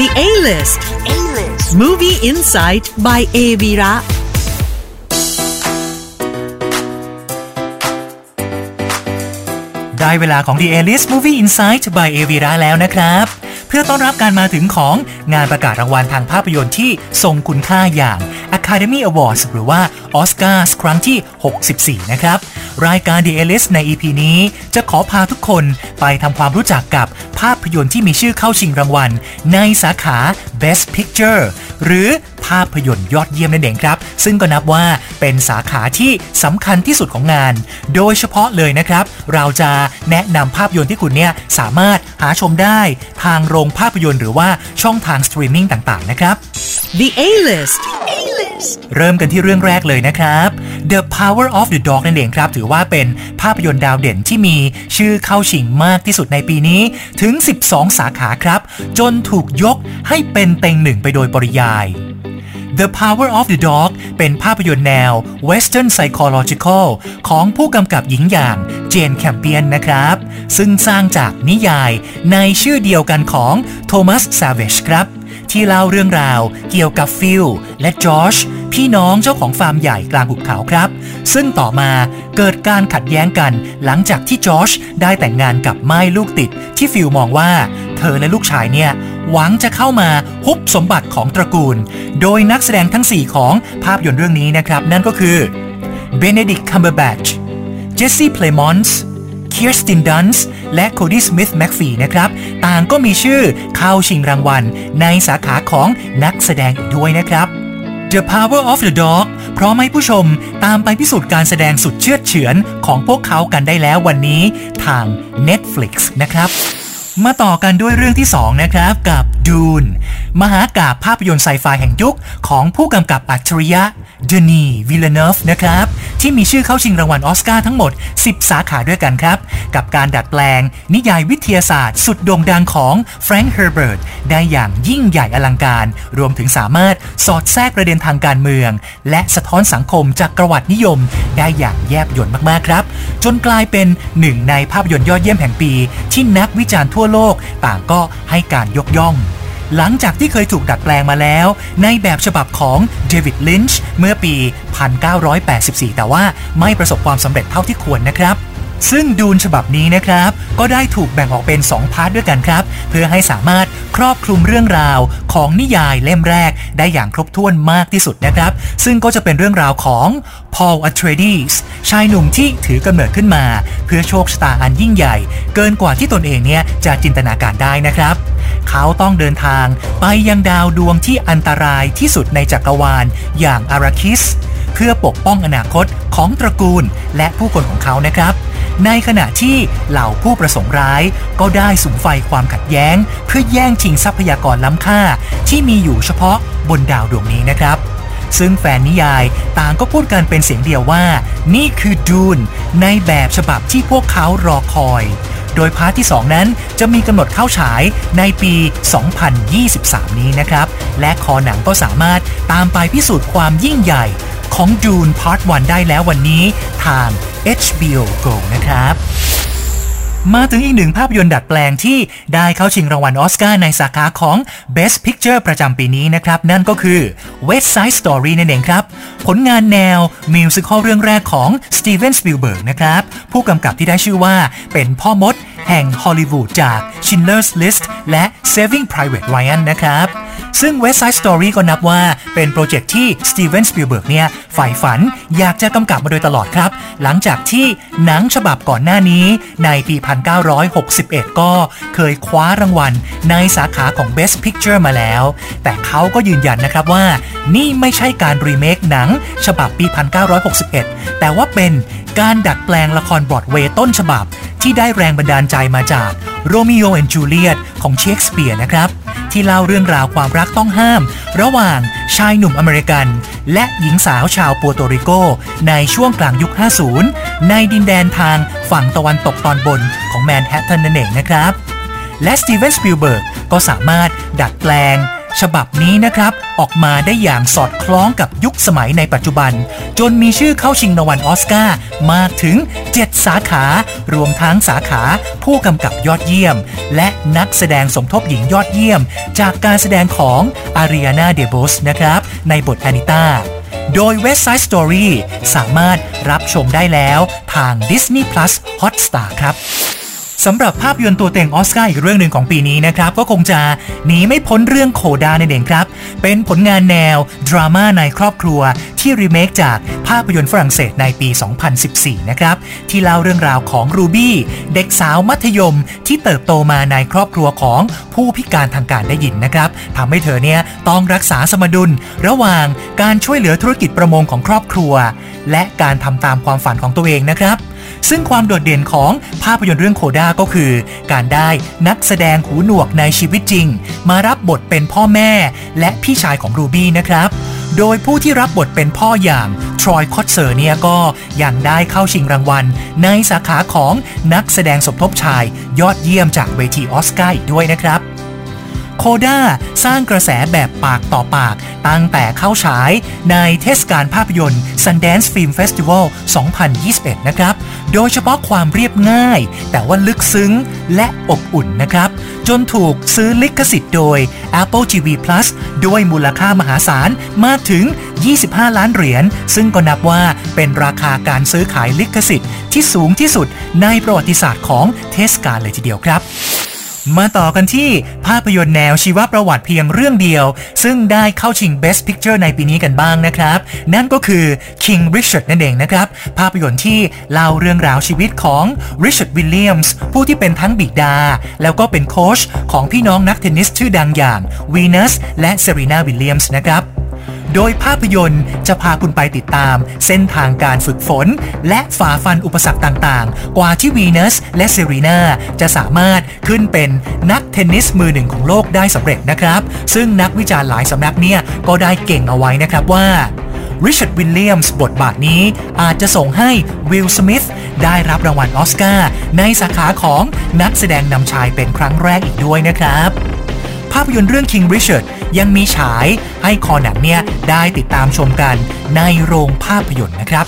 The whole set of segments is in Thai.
The A-List. A-List. Movie Insight by Avira. ได้เวลาของ The A-List Movie Insight by Avira แล้วนะครับ เพื่อต้อนรับการมาถึงของงานประกาศรางวัลทางภาพยนตร์ที่ทรงคุณค่าอย่าง Academy Awards หรือว่า Oscars ครั้งที่ 64 นะครับ รายการ The A-List ใน EP นี้จะขอพาทุกคนไปทำความรู้จักกับภาพยนตร์ที่มีชื่อเข้าชิงรางวัล ในสาขา Best Picture หรือภาพยนตร์ยอดเยี่ยมนั่นเองครับ ซึ่งก็นับว่าเป็นสาขาที่สำคัญที่สุดของงาน โดยเฉพาะเลยนะครับ เราจะแนะนำภาพยนตร์ที่คุณเนี่ยสามารถหาชมได้ทางโรงภาพยนตร์หรือว่าช่องทางสตรีมมิ่งต่างๆนะครับ The A-List. A-List. เริ่มกันที่เรื่องแรกเลยนะครับ The Power of the Dog นั่นเองครับ ถือว่าเป็นภาพยนตร์ดาวเด่นที่มีชื่อเข้าชิงมากที่สุดในปีนี้ถึง 12 สาขาครับ จนถูกยกให้เป็นเต็งหนึ่งไปโดยปริยาย The Power of the Dog เป็นภาพยนตร์แนว Western Psychological ของผู้กำกับหญิงอย่างเจนแคมเปียนนะครับ ซึ่งสร้างจากนิยายในชื่อเดียวกันของโทมัสซาเวจครับ ที่เล่าเรื่องราวเกี่ยวกับฟิลและจอร์จพี่น้องเจ้าของฟาร์มใหญ่กลางหุบเขาครับ ซึ่งต่อมาเกิดการขัดแย้งกัน หลังจากที่จอร์จได้แต่งงานกับม่ายลูกติด ที่ฟิลมองว่า เธอและลูกชายเนี่ย หวังจะเข้ามาฮุบสมบัติของตระกูล โดยนักแสดงทั้ง 4 ของภาพยนตร์เรื่องนี้นะครับ นั่นก็คือเบเนดิกคัมเบอร์แบชเจสซี่เพลมอนส์ เคียร์สตินดันส์และโคดี้สมิธแม็กฟีนะครับ ต่างก็มีชื่อเข้าชิงรางวัล ในสาขาของนักแสดงอีกด้วยนะครับ The Power of the Dog พร้อมให้ผู้ชมตามไปพิสูจน์การแสดงสุดเชื่อเฉือนของพวกเขากันได้แล้ววันนี้ทาง Netflix นะครับ มาต่อกันด้วยเรื่องที่ 2 นะครับกับ Dune มหากาบภาพยนตร์ไซไฟแห่งยุคของผู้กำกับอัจฉริยะเดนีวิลเลเนฟนะครับ ที่มีชื่อเข้าชิงรางวัลออสการ์ทั้งหมด 10 สาขาด้วยกันครับ กับการดัดแปลง นิยายวิทยาศาสตร์ สุดโด่งดังของแฟรงค์เฮอร์เบิร์ตได้อย่างยิ่งใหญ่อลังการ รวมถึงสามารถสอดแทรกประเด็นทางการเมือง และสะท้อนสังคมจักรวรรดินิยม ได้อย่างแยบยลมากๆครับ จนกลายเป็นหนึ่งในภาพยนตร์ยอดเยี่ยมแห่งปี ที่นักวิจารณ์ทั่วโลกต่างก็ให้การยกย่อง หลังจากที่เคยถูกดัดแปลงมาแล้ว ในแบบฉบับของเดวิดลินช์เมื่อปี 1984 แต่ว่าไม่ประสบความสำเร็จเท่าที่ควรนะครับซึ่ง Dune ฉบับนี้นะครับ ก็ได้ถูกแบ่งออกเป็น 2 part ด้วยกันครับ เพื่อให้สามารถครอบคลุมเรื่องราวของนิยายเล่มแรกได้อย่างครบถ้วนมากที่สุดนะครับ ซึ่งก็จะเป็นเรื่องราวของพอลอัตเรดีส ชายหนุ่มที่ถือกำเนิดขึ้นมา เพื่อโชคชะตาอันยิ่งใหญ่ เกินกว่าที่ตนเองเนี่ยจะจินตนาการได้นะครับ เขาต้องเดินทางไปยังดาวดวงที่อันตรายที่สุดในจักรวาลอย่างอาราคิส เพื่อปกป้องอนาคตของตระกูลและผู้คนของเขานะครับในขณะที่เหล่าผู้ประสงค์ร้ายก็ได้สุมไฟความขัดแย้ง เพื่อแย่งชิงทรัพยากรล้ำค่า ที่มีอยู่เฉพาะบนดาวดวงนี้นะครับ ซึ่งแฟนนิยายต่างก็พูดกันเป็นเสียงเดียวว่า นี่คือดูนในแบบฉบับที่พวกเขารอคอย โดยพาร์ทที่ 2 นั้นจะมีกำหนดเข้าฉายในปี 2023 นี้นะครับ และคอหนังก็สามารถตามไปพิสูจน์ความยิ่งใหญ่ของ Dune Part 1ได้แล้ววันนี้ทาง HBO Go นะครับ มาถึงอีกหนึ่งภาพยนตร์ดัดแปลงที่ได้เข้าชิงรางวัลอสการ์ในสาขาของ Best Picture ประจำปีนี้นะครับ นั่นก็คือ West Side Story นั่นเองครับ ผลงานแนว musical เรื่องแรกของ Steven Spielberg นะครับ ผู้กำกับที่ได้ชื่อว่าเป็นพ่อมด แห่งฮอลลีวูดจาก Schindler's List และ Saving Private Ryan นะครับ ซึ่ง West Side Story ก็นับว่าเป็นโปรเจกต์ที่ Steven Spielberg เนี่ยใฝ่ฝันอยากจะกำกับมาโดยตลอดครับ หลังจากที่หนังฉบับก่อนหน้านี้ในปี 1961 ก็เคยคว้ารางวัลในสาขาของ Best Picture มาแล้ว แต่เขาก็ยืนยันนะครับว่า นี่ไม่ใช่การรีเมคหนังฉบับปี 1961 แต่ว่าเป็นการดัดแปลงละครบรอดเวย์ต้นฉบับ ที่ได้แรงบันดาลใจมาจากโรมิโอและจูเลียตของเชคสเปียร์นะครับ ที่เล่าเรื่องราวความรักต้องห้าม ระหว่างชายหนุ่มอเมริกัน และหญิงสาวชาวเปอร์โตริโก ในช่วงกลางยุค 50 ในดินแดนทางฝั่งตะวันตกตอนบนของแมนฮัตตันนั่นเองนะครับ และสตีเวนสปิลเบิร์กก็สามารถดัดแปลง ฉบับนี้นะครับ ออกมาได้อย่างสอดคล้องกับยุคสมัยในปัจจุบัน จนมีชื่อเข้าชิงรางวัลออสการ์มากถึง 7 สาขา รวมทั้งสาขาผู้กำกับยอดเยี่ยม และนักแสดงสมทบหญิงยอดเยี่ยม จากการแสดงของ Ariana DeBose นะครับ ในบทแอนิต้าโดย West Side Story สามารถรับชมได้แล้วทาง Disney Plus Hotstar ครับ สำหรับภาพยนตร์ตัวเต็งออสการ์อีกเรื่องหนึ่งของปีนี้นะครับ ก็คงจะหนีไม่พ้นเรื่องโคดาในเองครับ เป็นผลงานแนว ดราม่าในครอบครัว ที่รีเมคจากภาพยนตร์ฝรั่งเศสในปี 2014 นะครับ ที่เล่าเรื่องราวของรูบี้เด็กสาวมัธยมที่เติบโตมาในครอบครัวของผู้พิการทางการได้ยินนะครับทำให้เธอเนี่ยต้องรักษาสมดุล ระหว่างการช่วยเหลือธุรกิจประมงของครอบครัว และการทำตามความฝันของตัวเองนะครับ ซึ่งความโดดเด่นของภาพยนตร์เรื่อง CODA ก็คือ การได้นักแสดงหูหนวกในชีวิตจริง มารับบทเป็นพ่อแม่ และพี่ชายของรูบี้นะครับ โดยผู้ที่รับบทเป็นพ่ออย่างทรอยคอตเซอร์เนี่ยก็ยังได้เข้าชิงรางวัล ในสาขาของนักแสดงสมทบชายยอดเยี่ยมจากเวทีออสการ์อีกด้วยนะครับ CODA สร้างกระแสแบบปากต่อปาก ตั้งแต่เข้าฉายในเทศกาลภาพยนตร์ Sundance Film Festival 2021 นะครับ โดยเฉพาะความเรียบง่าย แต่ว่าลึกซึ้งและอบอุ่นนะครับ จนถูกซื้อลิขสิทธิ์โดย Apple TV Plus ด้วยมูลค่ามหาศาลมากถึง 25 ล้านเหรียญ ซึ่งก็นับว่าเป็นราคาการซื้อขายลิขสิทธิ์ที่สูงที่สุดในประวัติศาสตร์ของเทศกาลเลยทีเดียวครับ มาต่อกันที่ภาพยนตร์แนวชีวประวัติเพียงเรื่องเดียว ซึ่งได้เข้าชิง Best Picture ในปีนี้กันบ้างนะครับ นั่นก็คือ King Richard นั่นเองนะครับ ภาพยนตร์ที่เล่าเรื่องราวชีวิตของ Richard Williams ผู้ที่เป็นทั้งบิดา แล้วก็เป็นโค้ชของพี่น้องนักเทนนิสชื่อดังอย่าง Venus และ Serena Williams นะครับ โดยภาพยนตร์จะพาคุณไปติดตาม เส้นทางการฝึกฝน และฝ่าฟันอุปสรรคต่างๆ กว่าที่วีเนสและเซรีนาจะสามารถขึ้นเป็นนักเทนนิสมือหนึ่งของโลกได้สำเร็จนะครับ ซึ่งนักวิจารณ์หลายสำนักเนี่ยก็ได้เก็งเอาไว้นะครับว่าริชาร์ดวิลเลียมส์บทบาทนี้อาจจะส่งให้วิลสมิธได้รับรางวัลออสการ์ในสาขาของนักแสดงนำชายเป็นครั้งแรกอีกด้วยนะครับ ภาพยนตร์เรื่อง King Richard ยังมีฉายให้คอหนังเนี่ยได้ติดตามชมกันในโรงภาพยนตร์นะครับ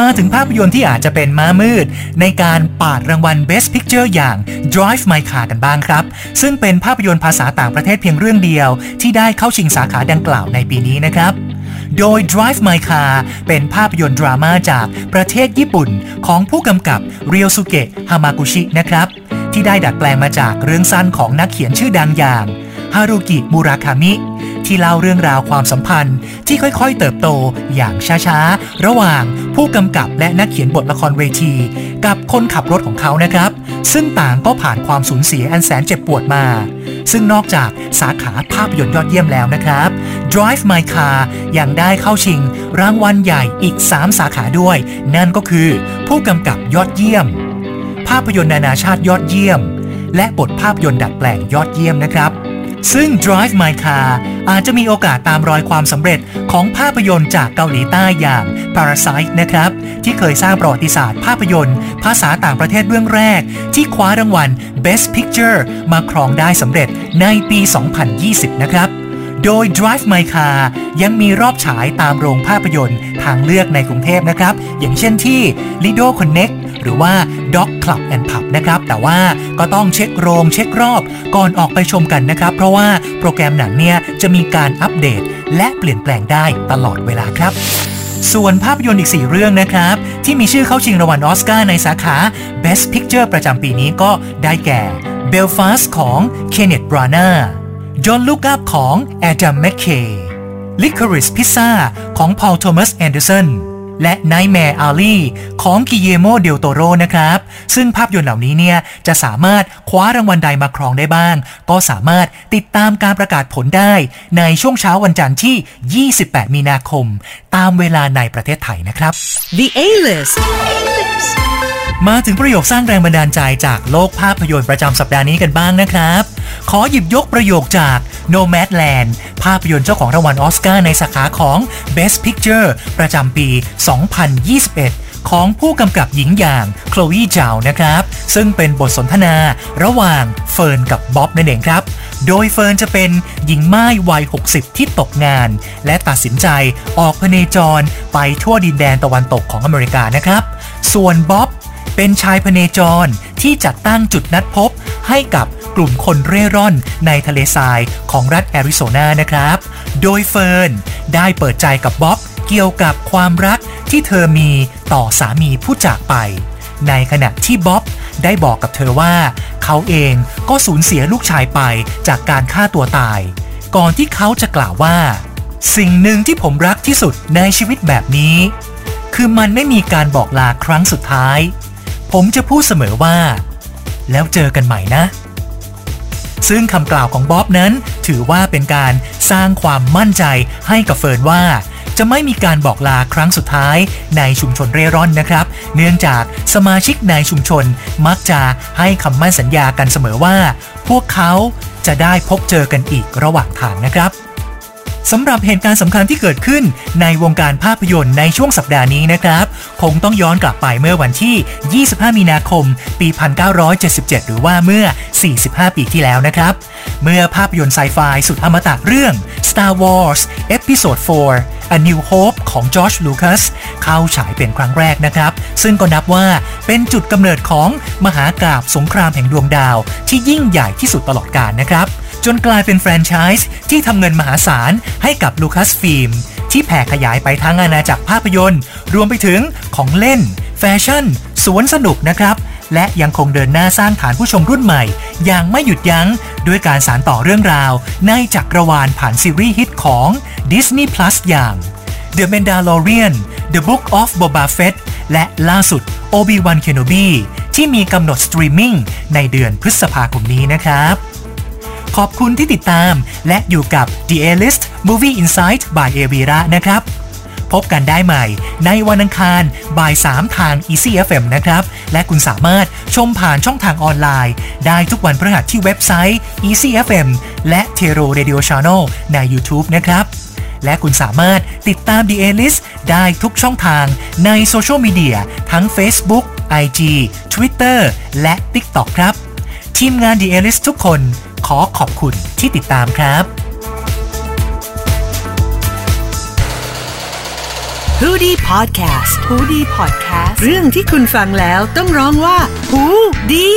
มาถึงภาพยนตร์ที่อาจจะเป็นม้ามืด ในการปาดรางวัล Best Picture อย่าง Drive My Car กันบ้างครับ ซึ่งเป็นภาพยนตร์ภาษาต่างประเทศเพียงเรื่องเดียว ที่ได้เข้าชิงสาขาดังกล่าวในปีนี้นะครับ โดย Drive My Car เป็นภาพยนตร์ดราม่าจากประเทศญี่ปุ่น ของผู้กำกับเรียวสุเกะฮามากุชินะครับ ที่ได้ดัดแปลงมาจากเรื่องสั้นของนักเขียนชื่อดังอย่าง ฮารุกิมูราคามิ ที่เล่าเรื่องราวความสัมพันธ์ที่ค่อยๆเติบโตอย่างช้าๆ ระหว่างผู้กำกับและนักเขียนบทละครเวที กับคนขับรถของเขานะครับ ซึ่งต่างก็ผ่านความสูญเสียอันแสนเจ็บปวดมา ซึ่งนอกจากสาขาภาพยนตร์ยอดเยี่ยมแล้วนะครับ Drive My Car ยังได้เข้าชิง รางวัลใหญ่อีก 3 สาขาด้วย นั่นก็คือ ผู้กำกับยอดเยี่ยม ภาพยนตร์นานาชาติยอดเยี่ยม และบทภาพยนตร์ดัดแปลงยอดเยี่ยมนะครับ ซึ่ง Drive My Car อาจจะมีโอกาสตามรอยความสำเร็จของภาพยนตร์จากเกาหลีใต้อย่าง Parasite นะครับ ที่เคยสร้างประวัติศาสตร์ภาพยนตร์ ภาษาต่างประเทศเรื่องแรก ที่คว้ารางวัล Best Picture มาครองได้สำเร็จในปี 2020 นะครับโดย Drive My Car ยังมีรอบฉายตามโรงภาพยนตร์ทางเลือกในกรุงเทพนะครับ อย่างเช่นที่ Lido Connect หรือว่า Dog Club and Pub นะครับ แต่ว่าก็ต้องเช็คโรงเช็ครอบก่อนออกไปชมกันนะครับ เพราะว่าโปรแกรมหนังเนี่ยจะมีการอัปเดต และเปลี่ยนแปลงได้ตลอดเวลาครับส่วนภาพยนตร์อีก 4 เรื่องนะครับ ที่มีชื่อเข้าชิงรางวัลออสการ์ในสาขา Best Picture ประจำปีนี้ก็ได้แก่ Belfast ของ Kenneth Branagh Don't Look Up ของ Adam McKay Licorice Pizza ของ Paul Thomas Anderson และ Nightmare Alley ของกิเยโมเดลโตโรนะครับ ซึ่งภาพยนตร์เหล่านี้เนี่ย จะสามารถคว้ารางวัลใดมาครองได้บ้าง ก็สามารถติดตามการประกาศผลได้ ในช่วงเช้าวันจันทร์ที่ 28 มีนาคม ตามเวลาในประเทศไทยนะครับ The A-List. มาถึงประโยคสร้างแรงบันดาลใจจากโลกภาพยนตร์ประจำสัปดาห์นี้กันบ้างนะครับ ขอหยิบยกประโยคจาก Nomadland ภาพยนตร์เจ้าของรางวัลอสการ์ในสาขาของ Best Picture ประจำปี 2021 ของผู้กำกับหญิงอย่างโคลอี้ เจานะครับ ซึ่งเป็นบทสนทนาระหว่างเฟิร์นกับบ๊อบนั่นเองครับโดยเฟิร์นจะเป็นหญิงหม้ายวัย 60 ที่ตกงาน และตัดสินใจออกพเนจรไปทั่วดินแดนตะวันตกของอเมริกานะครับ ส่วนบ๊อบ เป็นชายพเนจรที่จัดตั้งจุดนัดพบ ให้กับกลุ่มคนเร่ร่อนในทะเลทรายของรัฐแอริโซนานะครับ โดยเฟิร์นได้เปิดใจกับบ๊อบเกี่ยวกับความรักที่เธอมีต่อสามีผู้จากไป ในขณะที่บ๊อบได้บอกกับเธอว่า เขาเองก็สูญเสียลูกชายไปจากการฆ่าตัวตาย ก่อนที่เขาจะกล่าวว่า สิ่งหนึ่งที่ผมรักที่สุดในชีวิตแบบนี้ คือมันไม่มีการบอกลาครั้งสุดท้าย ผมจะพูดเสมอว่า แล้วเจอกันใหม่นะ ซึ่งคำกล่าวของบ๊อบนั้นถือว่าเป็นการสร้างความมั่นใจให้กับเฟิร์นว่า จะไม่มีการบอกลาครั้งสุดท้ายในชุมชนเร่ร่อนนะครับ เนื่องจากสมาชิกในชุมชนมักจะให้คำมั่นสัญญากันเสมอว่า พวกเขาจะได้พบเจอกันอีกระหว่างทางนะครับ สำหรับเหตุการณ์สำคัญที่เกิดขึ้นในวงการภาพยนตร์ในช่วงสัปดาห์นี้นะครับ คงต้องย้อนกลับไปเมื่อวันที่ 25 มีนาคม ปี 1977 หรือว่าเมื่อ 45 ปีที่แล้วนะครับ เมื่อภาพยนตร์ไซไฟสุดอมตะเรื่อง Star Wars Episode 4 A New Hope ของจอร์จลูคัสเข้าฉายเป็นครั้งแรกนะครับ ซึ่งก็นับว่าเป็นจุดกำเนิดของมหากราบสงครามแห่งดวงดาวที่ยิ่งใหญ่ที่สุดตลอดกาลนะครับ จนกลายเป็นแฟรนไชส์ที่ทำเงินมหาศาลให้กับลูคัสฟิล์มที่แผ่ขยายไปทั้งอาณาจักรภาพยนตร์ รวมไปถึงของเล่น แฟชั่น สวนสนุกนะครับ และยังคงเดินหน้าสร้างฐานผู้ชมรุ่นใหม่ อย่างไม่หยุดยั้ง ด้วยการสานต่อเรื่องราว ในจักรวาลผ่านซีรีส์ฮิตของ Disney Plus อย่าง The Mandalorian The Book of Boba Fett และล่าสุด Obi-Wan Kenobi ที่มีกำหนดสตรีมมิ่งในเดือนพฤษภาคมนี้นะครับ ขอบคุณที่ติดตาม และอยู่กับ The A-List Movie Insight by a v i r a นะครับ พบกันได้ใหม่ในวันอังคารบ่าย3ทาง Easy FM นะครับ และคุณสามารถชมผ่านช่องทางออนไลน์ ได้ทุกวันพฤหัสที่เว็บไซต์ Easy FM และ Tero Radio Channel ใน YouTube นะครับและคุณสามารถติดตาม The A-List ได้ทุกช่องทางในโซเชียลมีเดียทั้ง Facebook, IG, Twitter และ TikTok ครับ ทีมงาน The A-List ทุกคน อขอบคุณที่ติดตามครับ h o ดี้พอดแคสต์ฮูดี้พอดแคสต์เรื่องที่คุณฟังแล้วต้องร้องว่าหูดี